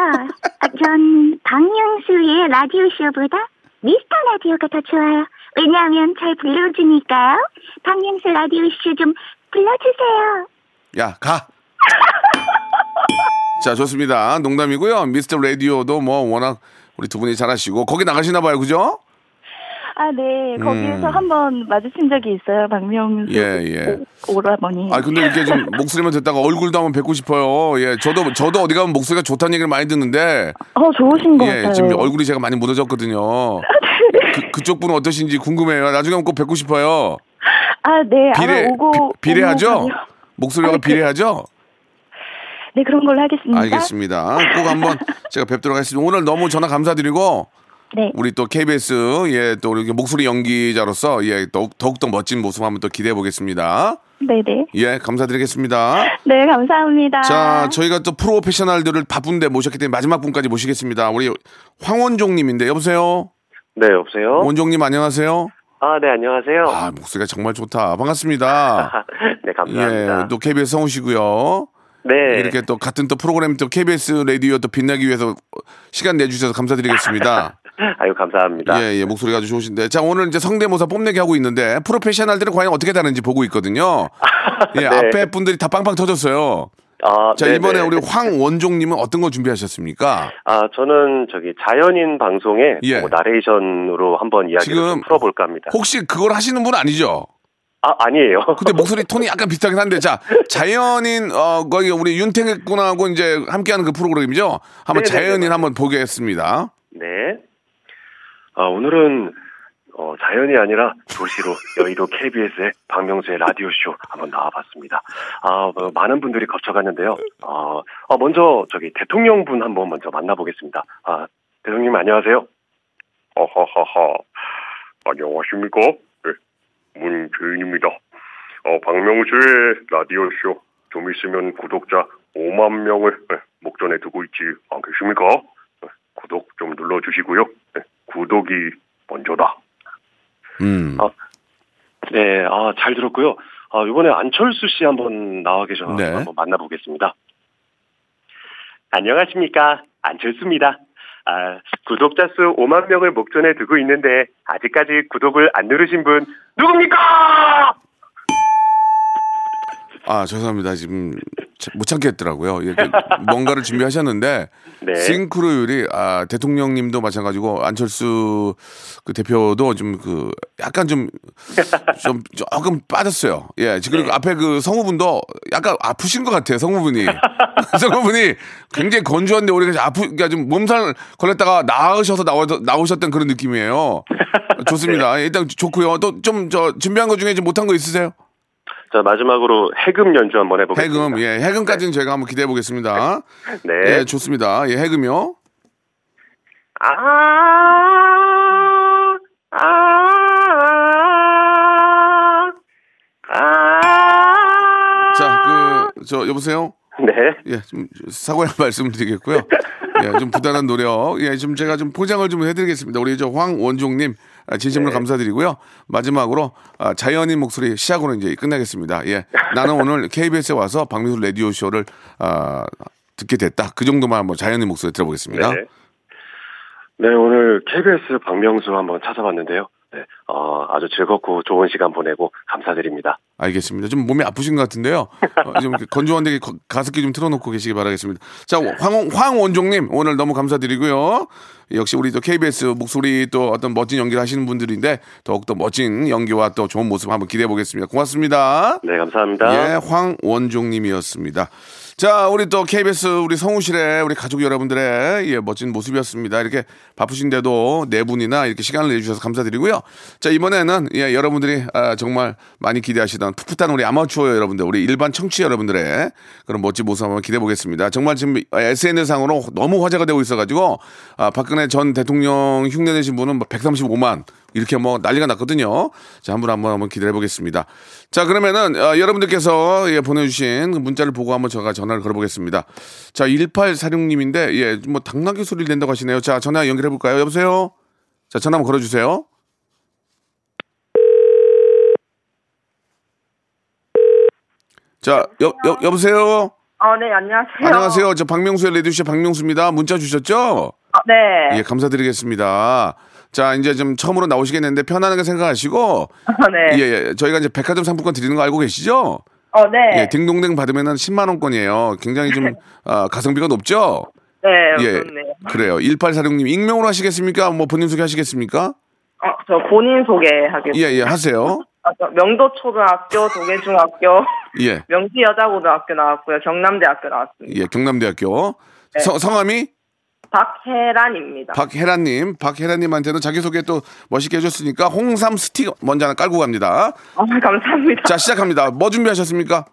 아, 전 박명수의 라디오 쇼보다 미스터 라디오가 더 좋아요. 왜냐하면 잘 불러주니까요. 박명수 라디오 쇼 좀 불러주세요. 야, 가. *laughs* 자, 좋습니다. 농담이고요. 미스터 라디오도 뭐 워낙 우리 두 분이 잘하시고 거기 나가시나 봐요. 그죠? 아, 네. 거기에서 음. 한번 마주친 적이 있어요. 박명수 예, 예. 오, 오라버니. 아, 근데 이렇게 좀 목소리만 듣다가 얼굴도 한번 뵙고 싶어요. 예, 저도 저도 어디 가면 목소리가 좋다는 얘기를 많이 듣는데 어, 좋으신 것 예, 같아요. 지금 얼굴이 제가 많이 무너졌거든요. 그, 그쪽 분은 어떠신지 궁금해요. 나중에 한번 꼭 뵙고 싶어요. 아, 네. 비례 오고 비, 례하죠. 목소리가 아, 그- 비례하죠? 네, 그런 걸로 하겠습니다. 알겠습니다. 꼭 한번 제가 뵙도록 하겠습니다. 오늘 너무 전화 감사드리고 네. 우리 또 KBS 예 또 이렇게 목소리 연기자로서 예 더욱 더욱더 멋진 모습 한번 또 기대해 보겠습니다. 네, 네. 예 감사드리겠습니다. 네, 감사합니다. 자 저희가 또 프로페셔널들을 바쁜데 모셨기 때문에 마지막 분까지 모시겠습니다. 우리 황원종님인데 여보세요. 네, 여보세요? 원종님 안녕하세요. 아, 네, 안녕하세요. 아 목소리가 정말 좋다. 반갑습니다. *laughs* 네, 감사합니다. 예, 또 KBS 성우시고요. 네. 이렇게 또 같은 또 프로그램 또 KBS 라디오 또 빛나기 위해서 시간 내주셔서 감사드리겠습니다. *laughs* 아유, 감사합니다. 예, 예, 목소리가 아주 좋으신데. 자, 오늘 이제 성대모사 뽐내기 하고 있는데, 프로페셔널들은 과연 어떻게 다른지 보고 있거든요. *laughs* 예, 네. 앞에 분들이 다 빵빵 터졌어요. 아, 자, 네네. 이번에 우리 황원종님은 어떤 거 준비하셨습니까? 아, 저는 저기 자연인 방송에 예. 뭐 나레이션으로 한번 이야기를 지금 좀 풀어볼까 합니다. 혹시 그걸 하시는 분 아니죠? 아, 아니에요. 근데 *laughs* 목소리 톤이 약간 비슷하긴 한데, 자, 자연인, 어, 거기 우리 윤택 군하고 이제 함께하는 그 프로그램이죠? 한번 네네네, 자연인 한번 보겠습니다. 네. 아, 오늘은 어, 자연이 아니라 도시로 여의도 KBS의 박명수의 라디오쇼 한번 나와봤습니다. 아, 뭐, 많은 분들이 거쳐갔는데요. 어, 아, 먼저 저기 대통령 분 한번 먼저 만나보겠습니다. 아, 대통령님 안녕하세요. 하하하하. 안녕하십니까? 네, 문주인입니다. 어, 박명수의 라디오쇼. 좀 있으면 구독자 5만 명을 네, 목전에 두고 있지 않겠습니까? 네, 구독 좀 눌러주시고요. 네, 구독이 먼저다. 음. 아, 네, 아, 잘 들었고요. 아, 이번에 안철수 씨 한번 나와 계셔서 네. 한번 만나보겠습니다. 안녕하십니까. 안철수입니다. 아, 구독자 수 5만 명을 목전에 두고 있는데 아직까지 구독을 안 누르신 분 누굽니까? 아 죄송합니다 지금 자- 못 참겠더라고요. *laughs* 뭔가를 준비하셨는데 네. 싱크로율이 아 대통령님도 마찬가지고 안철수 그 대표도 좀 그 약간 좀 좀 조금 빠졌어요. 예, 지금 그리고 앞에 그 성우분도 약간 아프신 것 같아요. 성우분이 *laughs* 성우분이 굉장히 건조한데 우리가 아프 그러니까 좀 몸살 걸렸다가 나으셔서 나오 나오셨던 그런 느낌이에요. 좋습니다. *laughs* 일단 좋고요. 또 좀 저 준비한 거 중에 좀 못한 거 있으세요? 자, 마지막으로 해금 연주 한번 해보겠습니다. 해금, 예, 해금까지는 저희가 한번 기대해 보겠습니다. *laughs* 네. 예, 좋습니다. 예, 해금이요. 아, 아, 아. 자, 그, 저, 여보세요? 네. 예, 좀 사과의 *laughs* 말씀을 드리겠고요. 예, 좀 부단한 노력. 예, 좀 제가 좀 포장을 좀 해드리겠습니다. 우리 저 황원종님, 아, 진심으로 네. 감사드리고요. 마지막으로, 아, 자연인 목소리 시작으로 이제 끝나겠습니다. 예. 나는 오늘 KBS에 와서 박민수 라디오 쇼를, 아, 듣게 됐다. 그 정도만 한번 자연인 목소리 들어보겠습니다. 네. 네, 오늘 KBS 박명수 한번 찾아봤는데요. 네, 어, 아주 즐겁고 좋은 시간 보내고 감사드립니다. 알겠습니다. 좀 몸이 아프신 것 같은데요. 어, 좀 건조한데 거- 가습기 좀 틀어놓고 계시기 바라겠습니다. 자, 황, 황 원종님 오늘 너무 감사드리고요. 역시 우리 또 KBS 목소리 또 어떤 멋진 연기를 하시는 분들인데 더욱더 멋진 연기와 또 좋은 모습 한번 기대해 보겠습니다. 고맙습니다. 네, 감사합니다. 예, 황 원종님이었습니다. 자, 우리 또 KBS 우리 성우실의 우리 가족 여러분들의 예, 멋진 모습이었습니다. 이렇게 바쁘신데도 네 분이나 이렇게 시간을 내주셔서 감사드리고요. 자, 이번에는 예, 여러분들이 아, 정말 많이 기대하시던 풋풋한 우리 아마추어 여러분들, 우리 일반 청취 여러분들의 그런 멋진 모습 한번 기대해 보겠습니다. 정말 지금 SNS상으로 너무 화제가 되고 있어가지고 아, 박근혜 전 대통령 흉내내신 분은 뭐 135만 이렇게 뭐 난리가 났거든요. 자, 한번 한번 한번 기대해 보겠습니다. 자, 그러면은 어, 여러분들께서 예, 보내주신 그 문자를 보고 한번 제가 전화를 걸어보겠습니다. 자, 1846님인데 예, 뭐 당나귀 소리를 낸다고 하시네요. 자, 전화 연결해 볼까요? 여보세요. 자, 전화 한번 걸어주세요. 자, 여, 여, 여보세요. 어, 네, 안녕하세요. 안녕하세요. 저 박명수의 레디쇼 박명수입니다. 문자 주셨죠? 어, 네. 예, 감사드리겠습니다. 자, 이제 좀 처음으로 나오시겠는데 편안하게 생각하시고 네. 예, 예. 저희가 이제 백화점 상품권 드리는 거 알고 계시죠? 어, 네. 예, 딩동댕 받으면은 10만 원권이에요. 굉장히 좀 *laughs* 아, 가성비가 높죠? 네, 예. 그렇네요. 그래요. 1846님 익명으로 하시겠습니까? 뭐 본인 소개 하시겠습니까? 어, 저 본인 소개 하겠습니다. 예, 예, 하세요. 아, 저 명도초등학교, 도계중학교, 예. 명지여자고등학교 나왔고요. 경남대학교 나왔습니다. 예, 경남대학교. 네. 성, 성함이 박혜란입니다. 박혜란님. 박혜란님한테는 자기소개 또 멋있게 해줬으니까 홍삼 스틱 먼저 하나 깔고 갑니다. 어, 감사합니다. 자, 시작합니다. 뭐 준비하셨습니까?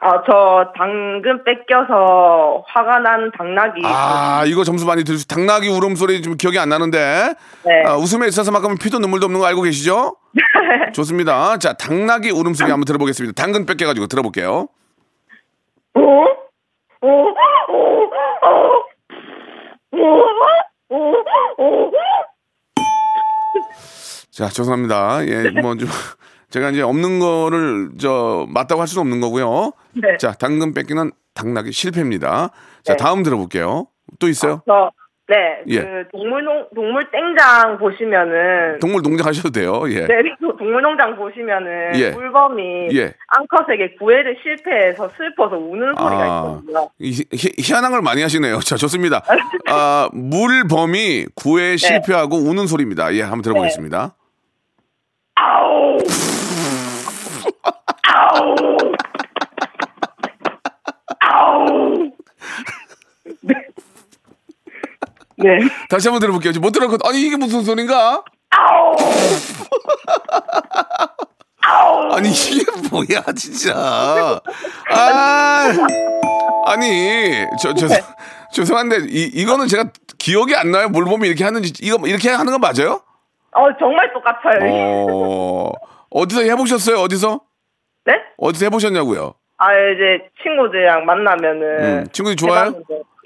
아, 저 당근 뺏겨서 화가 난 당나귀. 아, 이거 점수 많이 들으시 당나귀 울음소리 좀 기억이 안 나는데. 네. 아, 웃음에 있어서만큼은 피도 눈물도 없는 거 알고 계시죠? *laughs* 좋습니다. 자, 당나귀 울음소리 한번 들어보겠습니다. 당근 뺏겨가지고 들어볼게요. 어? 어? 어? 어? 자, 죄송합니다. 예, 뭐 좀. 제가 이제 없는 거를 저 맞다고 할 수는 없는 거고요. 네. 자, 당근 뺏기는 당나귀 실패입니다. 자, 다음 들어볼게요. 또 있어요? 저, 네, 예. 그 동물 농 동물 땡장 보시면은 동물 농장 하셔도 돼요. 예. 네, 그 동물 농장 보시면은 예. 물범이 예. 앙컷에게 구애를 실패해서 슬퍼서 우는 소리가 아, 있거든요. 희, 희- 희한한 걸 많이 하시네요. 자, 좋습니다. *laughs* 아, 물범이 구애에 실패하고 우는 소리입니다. 예, 한번 들어보겠습니다. 아우, 아우, 아우. 네. *laughs* 다시 한번 들어볼게요. 못 들었거든. 아니, 이게 무슨 소린가? 아우. *laughs* 아니, 이게 뭐야, 진짜. 아, 아니, 저, 저, 죄송한데, 이, 이거는 제가 기억이 안 나요. 물범이 이렇게 하는지. 이거, 이렇게 하는 건 맞아요? 어, 정말 똑같아요. 어, 어디서 해보셨어요? 어디서? 네? 어디서 해보셨냐고요? 아, 이제 친구들이랑 만나면은. 음, 친구들이 좋아요?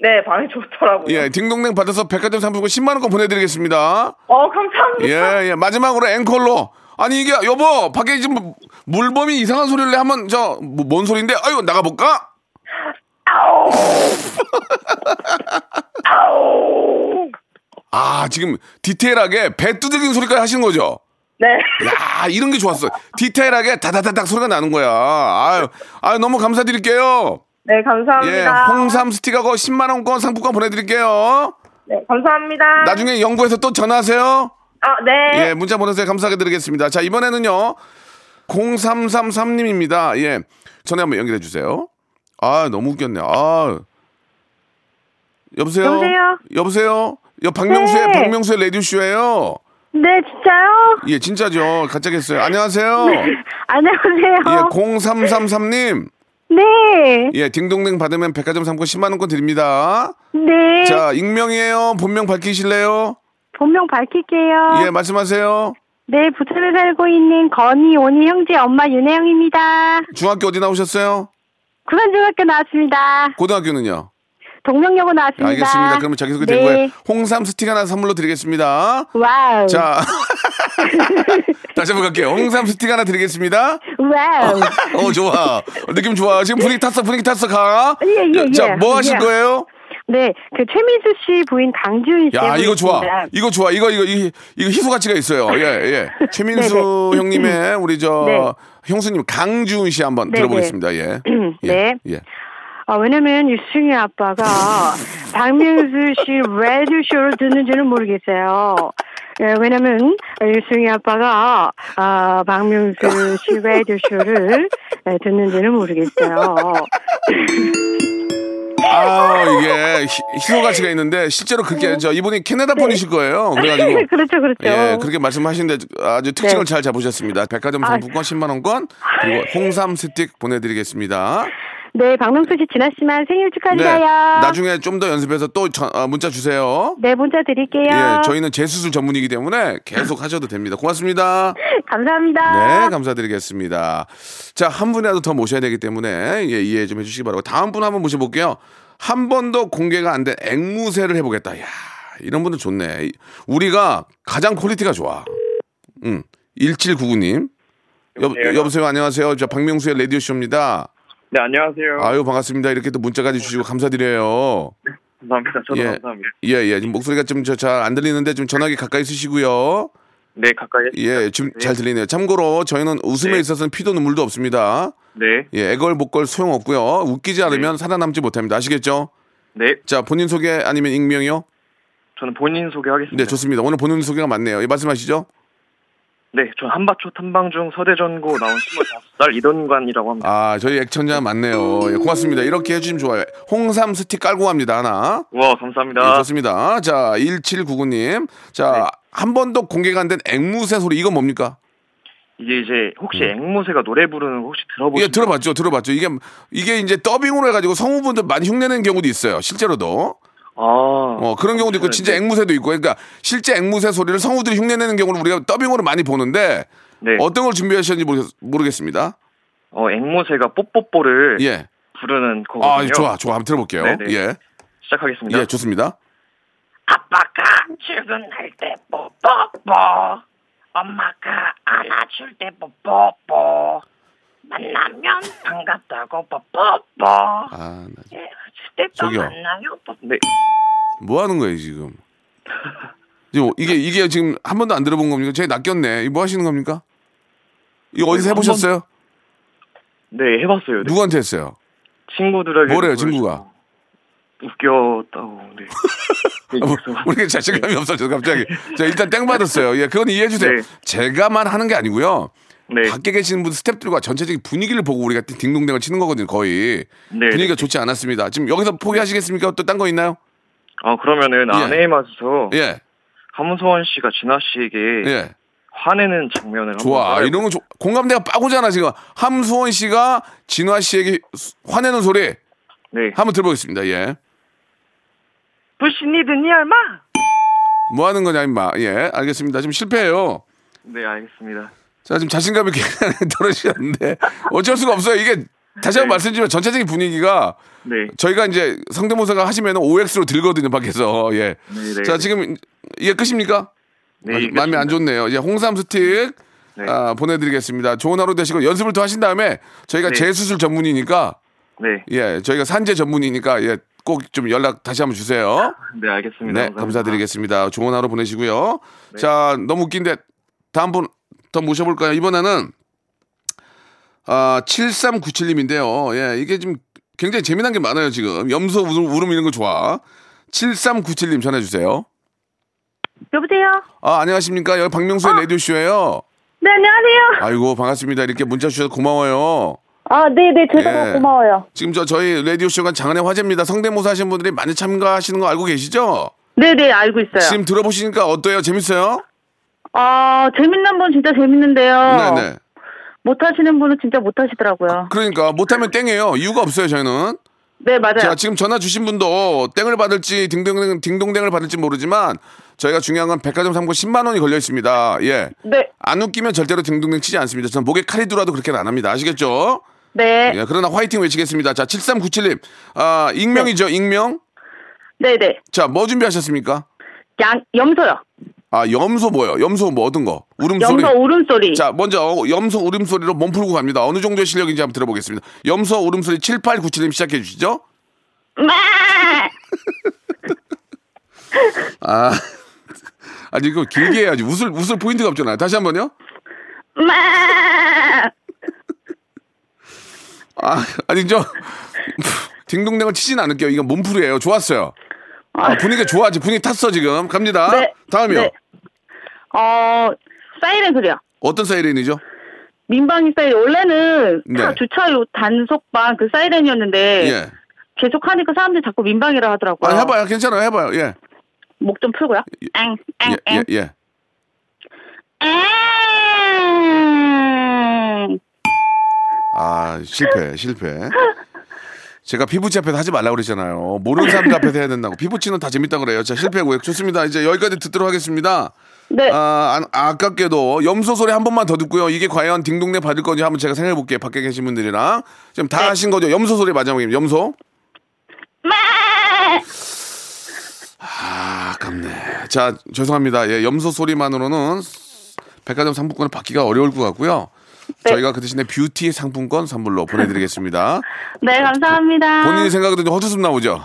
네, 방이 좋더라고요. 예, 딩동댕 받아서 백화점 상품권 10만 원권 보내드리겠습니다. 어, 감사합니다. 예, 예. 마지막으로 앵콜로. 아니, 이게, 여보, 밖에 지금 물범이 이상한 소리를 내. 한번, 저, 뭐, 뭔 소리인데? 아유, 나가 볼까? 아우. *laughs* 아우. 아, 지금 디테일하게 배 두들기는 소리까지 하시는 거죠? 네. 야, 이런 게 좋았어. 디테일하게 다다다닥 소리가 나는 거야. 아유, 아유, 너무 감사드릴게요. 네, 감사합니다. 예, 홍삼 스틱하고 10만 원권 상품권 보내드릴게요. 네, 감사합니다. 나중에 연구해서 또 전화하세요. 아, 네. 예, 문자 보내세요. 감사하게 드리겠습니다. 자, 이번에는요. 0333님입니다. 예. 전화 한번 연결해 주세요. 아, 너무 웃겼네. 아. 여보세요? 여보세요? 여보세요? 여 박명수의 네. 박명수의 라디오 쇼예요. 네, 진짜요? 예, 진짜죠. 가짜겠어요. 안녕하세요. 네. 안녕하세요. 예, 0333님. 네. 예, 딩동댕 받으면 백화점 상품 10만 원권 드립니다. 네. 자, 익명이에요. 본명 밝히실래요? 본명 밝힐게요. 예, 말씀하세요. 네, 부천에 살고 있는 건희, 온희 형제 엄마 윤혜영입니다. 중학교 어디 나오셨어요? 구산중학교 나왔습니다. 고등학교는요? 동명여고 나왔습니다. 알겠습니다. 그러면 자기소개 네. 되고요. 홍삼 스틱 하나 선물로 드리겠습니다. Wow. 자, *laughs* 다시 한번 갈게요. 홍삼 스틱 하나 드리겠습니다. Wow. *laughs* 어, 좋아. 느낌 좋아. 지금 분위기 탔어, 분위기 탔어, 가. 예, 예, 자, 예. 뭐 하실 예. 거예요? 네, 그 최민수 씨 부인 강주은 씨. 야, 이거 좋아. 있습니다. 이거 좋아. 이거, 이거, 이- 이거 희소 가치가 있어요. 예, 예. *laughs* 최민수 네네. *laughs* 형님의 우리 저, 네. 형수님 강주은 씨 한번 네네. 들어보겠습니다. 예. *clears throat* 예. 네. 예. 아, 왜냐면 유승희 아빠가 박명수 씨 라디오 쇼를 듣는지는 모르겠어요. 예, 왜냐면 유승희 아빠가 아, 박명수 씨 *laughs* 라디오 쇼를 예, 듣는지는 모르겠어요. *laughs* 아, 이게 희- 희소 가치가 있는데 실제로 그렇게 저 이분이 캐나다 분이실 거예요. 그래가지고 *laughs* 그렇죠, 그렇죠. 예, 그렇게 말씀하시는데 아주 특징을 네. 잘 잡으셨습니다. 백화점 아. 상품권 10만 원권 그리고 홍삼 스틱 보내드리겠습니다. 네, 박명수 씨 지났지만 생일 네, 축하드려요. 나중에 좀 더 연습해서 또 전- 어, 문자 주세요. 네, 문자 드릴게요. 예, 저희는 재수술 전문이기 때문에 계속 하셔도 됩니다. 고맙습니다. *laughs* 감사합니다. 네, 감사드리겠습니다. 자, 한 분이라도 더 모셔야 되기 때문에 예, 이해 좀 해주시기 바라고 다음 분 한번 모셔볼게요. 한 번도 공개가 안 된 앵무새를 해보겠다. 야, 이런 분들 좋네. 우리가 가장 quality가 좋아. 음, 1799님. 여, 여보세요? 여보세요, 안녕하세요. 저 박명수의 라디오쇼입니다. 네, 안녕하세요. 아유, 반갑습니다. 이렇게 또 문자까지 주시고 감사드려요. 감사합니다. 저도 예. 감사합니다. 예, 예. 지금 목소리가 좀 잘 안 들리는데 좀 전화기 가까이 쓰시고요. 네, 가까이. 예, 지금 잘 들리네요. 참고로 저희는 웃음에 네. 있어서는 피도 눈물도 없습니다. 네. 예, 애걸복걸 소용 없고요. 웃기지 않으면 살아남지 못합니다. 아시겠죠? 네. 자, 본인 소개 아니면 익명이요? 저는 본인 소개하겠습니다. 네, 좋습니다. 오늘 본인 소개가 맞네요. 예, 말씀하시죠? 네, 전 한바초 탐방 중 서대전고 나온 25살 이던관이라고 합니다. 아, 저희 액천자 맞네요. 예, 고맙습니다. 이렇게 해주시면 좋아요. 홍삼 스틱 깔고 갑니다. 하나. 와, 감사합니다. 예, 좋습니다. 자, 1799님. 자, 한 번도 공개가 안 된 앵무새 소리. 이건 뭡니까? 이게 이제 혹시 앵무새가 노래 부르는 거 혹시 들어보신 예, 들어봤죠. 들어봤죠. 이게, 이게 이제 더빙으로 해가지고 성우분들 많이 흉내내는 경우도 있어요. 실제로도. 아. 어, 그런 경우도 있고, 진짜 앵무새도 있고. 그러니까 실제 앵무새 소리를 성우들이 흉내내는 경우를 우리가 더빙으로 많이 보는데. 네. 어떤 걸 준비하셨는지 모르겠, 모르겠습니다. 어, 앵무새가 뽀뽀뽀를 예. 부르는 거거든요. 아, 좋아, 좋아. 한번 들어볼게요. 네네. 예. 시작하겠습니다. 예, 좋습니다. 아빠가 출근할 때 뽀뽀뽀 엄마가 안아줄 때 뽀뽀뽀 만나면 반갑다고 뽀뽀뽀 아, 나 예, 그때 또 저기요. 만나요 뽀뽀 네. 뭐 하는 거예요, 지금? 지금 이게, 이게 지금 한 번도 안 들어본 겁니까? 저희 낚였네. 뭐 하시는 겁니까? 이거 어디서 한 해보셨어요? 네, 해봤어요. 네. 누구한테 했어요? 친구들에게 뭐래요, 친구가? 웃겼다고. 네. 아, 뭐, 우리가 자신감이 없어져 갑자기. 자 일단 땡 받았어요. 예, 그건 이해해 주세요. 네. 제가만 하는 게 아니고요. 네. 밖에 계시는 분 스탭들과 전체적인 분위기를 보고 우리가 딩동댕을 치는 거거든요. 거의 네. 분위기가 좋지 않았습니다. 지금 여기서 포기하시겠습니까? 또 딴 거 있나요? 아, 그러면은 예. 아내에 맞아서 예, 함소원 씨가 진아 씨에게 예. 화내는 장면을 좋아. 한번 이런 거 좋- 공감대가 빠고잖아 지금. 함수원 씨가 진화 씨에게 수- 화내는 소리. 네. 한번 들어보겠습니다. 예. 부신이든 니 얼마 뭐 하는 거냐 임마. 예, 알겠습니다. 지금 실패해요. 네, 알겠습니다. 자, 지금 자신감이 굉장히 *laughs* 떨어지셨는데 어쩔 수가 없어요. 이게 다시 한번 말씀드리면 전체적인 분위기가 네. 저희가 이제 성대모사가 하시면 OX로 들거든요, 밖에서. 예. 네, 네, 자, 네. 지금 이게 끝입니까? 네, 아, 마음이 안 좋네요. 예, 홍삼 스틱 네. 아, 보내드리겠습니다. 좋은 하루 되시고 연습을 더 하신 다음에 저희가 네. 재수술 전문이니까 네. 예, 저희가 산재 전문이니까 예, 꼭 좀 연락 다시 한번 주세요. 네, 알겠습니다. 네, 감사합니다. 감사드리겠습니다. 좋은 하루 보내시고요. 자, 너무 웃긴데 다음 분 더 모셔볼까요? 이번에는 아, 7397님인데요. 예, 이게 지금 굉장히 재미난 게 많아요, 지금. 염소 울음, 울음 이런 거 좋아. 7397님 전해주세요. 여보세요? 아, 안녕하십니까. 여기 박명수의 라디오 쇼예요 네, 안녕하세요. 아이고, 반갑습니다. 이렇게 문자 주셔서 고마워요. 아, 네네, 제가 예. 고마워요. 지금 저 저희 라디오쇼가 장안의 화제입니다. 성대모사 하시는 분들이 많이 참가하시는 거 알고 계시죠? 네네, 알고 있어요. 지금 들어보시니까 어때요? 재밌어요? 아, 재밌는 분 진짜 재밌는데요. 네네. 못하시는 분은 진짜 못하시더라고요. 그러니까 못하면 땡이에요. 이유가 없어요, 저희는. 네, 맞아요. 자, 지금 전화 주신 분도 땡을 받을지 딩동댕, 딩동댕을 받을지 모르지만 저희가 중요한 건 백화점 상품 10만 원이 걸려 있습니다. 예. 네. 안 웃기면 절대로 딩동댕 치지 않습니다. 저는 목에 칼이 들어와도 그렇게는 안 합니다. 아시겠죠? 네. 예, 그러나 화이팅 외치겠습니다. 자, 7397님. 아, 익명이죠, 익명? 네네. 자, 뭐 준비하셨습니까? 양, 염소요. 아, 염소 뭐요? 염소 뭐 얻은 거? 울음소리. 염소 울음소리. 자, 먼저 염소 울음소리로 몸 풀고 갑니다. 어느 정도의 실력인지 한번 들어보겠습니다. 염소 울음소리 7897님 시작해 주시죠. *laughs* 아, 아니 이거 길게 해야지. 웃을 웃을 포인트가 없잖아요. 다시 한번요. 아, 아니 저 딩동댕을 치진 않을게요. 이건 몸풀이에요. 좋았어요. 아, 분위기 좋아지. 분위기 탔어 지금. 갑니다. 네. 다음이요. 네. 어, 사이렌 소리요. 어떤 사이렌이죠? 민방위 사이렌. 원래는 네. 차 주차요 단속반 그 사이렌이었는데 예. 계속 하니까 사람들이 자꾸 민방위라 하더라고요. 아, 해봐요. 괜찮아요. 해봐요. 예. 목 좀 풀고요. 엥, 엥, 예, 엥. 예, 예. 엥. 아, 실패, 실패. *laughs* 제가 피부치 앞에서 하지 말라고 그랬잖아요. 모르는 사람들 앞에서 해야 된다고. 피부치는 다 재밌다 그래요. 자, 실패고요. 좋습니다. 이제 여기까지 듣도록 하겠습니다. 네. 아, 아, 아깝게도 염소 소리 한 번만 더 듣고요. 이게 과연 딩동댕 받을 건지 한번 제가 생각해 볼게요. 밖에 계신 분들이랑. 지금 다 하신 거죠? 염소 소리 마지막입니다. 염소. 아, 아깝네. 자, 죄송합니다. 예, 염소 소리만으로는 백화점 상품권을 받기가 어려울 것 같고요. 저희가 그 대신에 뷰티 상품권 선물로 *laughs* 보내드리겠습니다. 네, 감사합니다. 본인이 생각해도 좀 헛웃음 나오죠?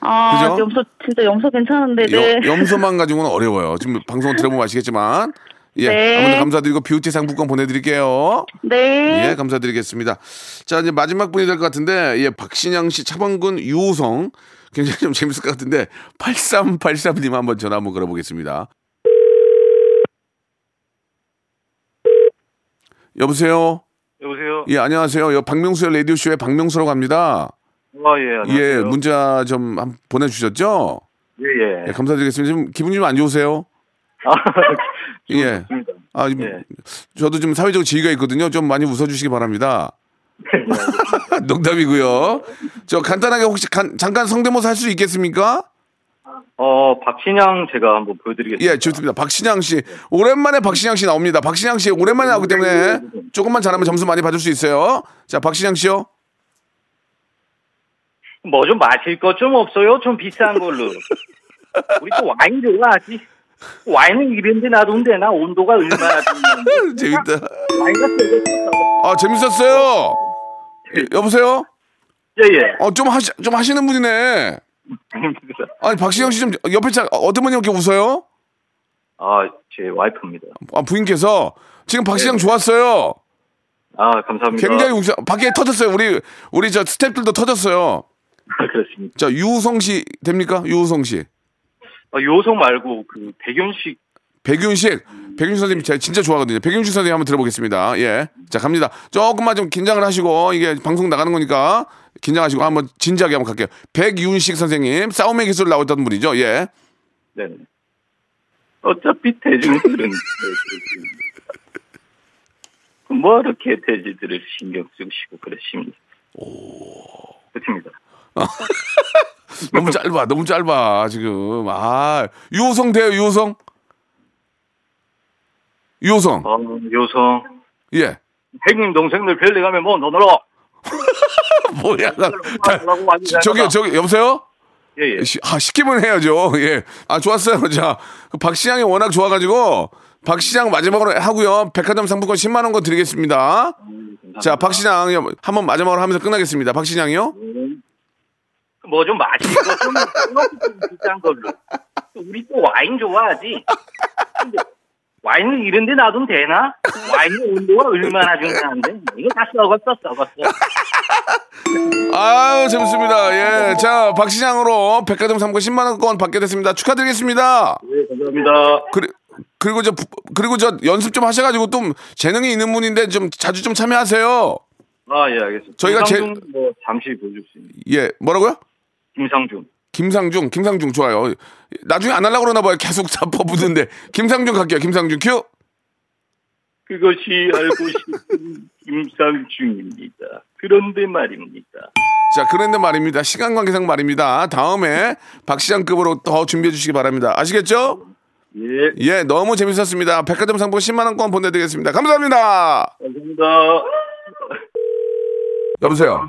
아, *laughs* 그죠? 염소 진짜 염소 괜찮은데. 네. 여- 염소만 가지고는 어려워요. 지금 방송 들어보면 아시겠지만. 예, 네. 아무튼 감사드리고 뷰티 상품권 보내드릴게요. 네. 예, 감사드리겠습니다. 자, 이제 마지막 분이 될 것 같은데, 예, 박신양 씨, 차범근, 유호성. 굉장히 좀 재밌을 것 같은데, 8383님 한번 전화 한번 걸어보겠습니다. 여보세요? 여보세요. 예, 안녕하세요. 여 박명수의 라디오 쇼의 박명수라고 합니다. 아, 예, 안녕하세요. 예, 문자 좀 한- 보내주셨죠? 예, 예. 예, 감사드리겠습니다. 지금 기분이 좀안 좋으세요? *laughs* 예. 좋습니다. 아, 좀 저도 좀 사회적 지위가 있거든요. 좀 많이 웃어주시기 바랍니다. *laughs* 농담이고요. 저 간단하게 혹시 간- 잠깐 성대모사 할 수 있겠습니까? 어, 박신양 제가 한번 보여드리겠습니다. 예, 좋습니다. 박신양 씨. 오랜만에 박신양 씨 나옵니다. 박신양 씨 오랜만에 나오기 때문에 조금만 잘하면 점수 많이 받을 수 있어요. 자, 박신양 씨요. 뭐 좀 마실 것 좀 없어요? 좀 비싼 걸로. 우리 또 와인 좋아하지. 와인은 이런데 놔둔데 나 온도가 얼마나. 재밌다. 와인가 아, 재밌었어요. 예, 여보세요? 예, 예. 어, 좀 하시, 좀 하시는 분이네. 아니, 박신양 씨좀 옆에 차, 어떤 분이 이렇게 웃어요? 아, 제 와이프입니다. 아, 부인께서 지금 박신양 좋았어요. 아, 감사합니다. 굉장히 웃어. 밖에 터졌어요. 우리 우리 저 스탭들도 터졌어요. 그렇습니다. 자, 유우성 씨 됩니까? 유우성 씨. 아, 요성 말고 그 백윤식 백윤식. 백윤식 선생님 제가 진짜 좋아하거든요. 백윤식 선생님 한번 들어보겠습니다. 예. 자, 갑니다. 조금만 좀 긴장을 하시고 이게 방송 나가는 거니까 긴장하시고 한번 진지하게 한번 갈게요. 백윤식 선생님 싸움의 기술 나오던 분이죠. 예. 네. 어차피 *laughs* 대중들은 뭐 이렇게 돼지들을 신경 쓰시고 그러십니까? 그렇습니다. *laughs* 너무 짧아. 너무 짧아. 지금. 아, 유호성 돼요. 유호성. 유호성. 어, 요성 예. 형님 동생들 별리 가면 뭐 너너러 *laughs* 뭐야. 라고 많이 저기 저기 여보세요? 예, 예. 시, 아, 시키면 해야죠. 예. 아, 좋았어요. *laughs* 자, 그 박시장이 워낙 좋아가지고, 박 시장 마지막으로 하고요. 백화점 상품권 10만원 거 드리겠습니다. 자, 박 시장 한번 마지막으로 하면서 끝나겠습니다. 박 시장이요? 뭐좀 마시고 좀 좀 비싼 걸로. 우리 또 와인 좋아하지. 근데 와인을 이런 데 놔두면 되나? 와인 온도가 얼마나 중요한데? 이거 다 썩었어, 썩었어. 아유, 재밌습니다. 예. 자, 박 시장으로 백화점 상품 10만원권 받게 됐습니다. 축하드리겠습니다. 네, 감사합니다. 그리, 그리고 저, 부- 그리고 저 연습 좀 하셔가지고 좀 재능이 있는 분인데 좀 자주 좀 참여하세요. 아, 예, 알겠습니다. 저희가 제- 뭐 잠시 보여줄 수 있는. 예. 뭐라고요? 김상중. 김상중, 김상중 좋아요. 나중에 안 하려고 그러나 봐요. 계속 잡아 붙는데. 김상중 갈게요. 김상중 큐. 그것이 알고 싶은 *laughs* 김상중입니다. 그런데 말입니다. 자, 그런데 말입니다. 시간 관계상 말입니다. 다음에 박 시장급으로 더 준비해 주시기 바랍니다. 아시겠죠? 예. 예, 너무 재밌었습니다. 백화점 상품 10만 원권 보내드리겠습니다. 감사합니다. 감사합니다. 여보세요.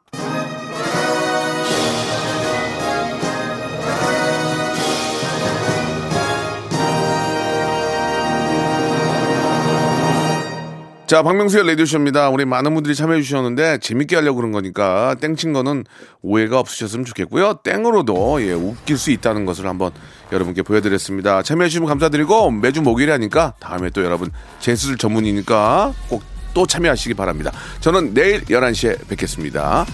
자, 박명수의 라디오쇼입니다. 우리 많은 분들이 참여해 주셨는데 재밌게 하려고 그런 거니까 땡친 거는 오해가 없으셨으면 좋겠고요. 땡으로도 예, 웃길 수 있다는 것을 한번 여러분께 보여드렸습니다. 참여해 주시면 감사드리고 매주 목요일에 하니까 다음에 또 여러분 제수술 전문이니까 꼭 또 참여하시기 바랍니다. 저는 내일 11시에 뵙겠습니다.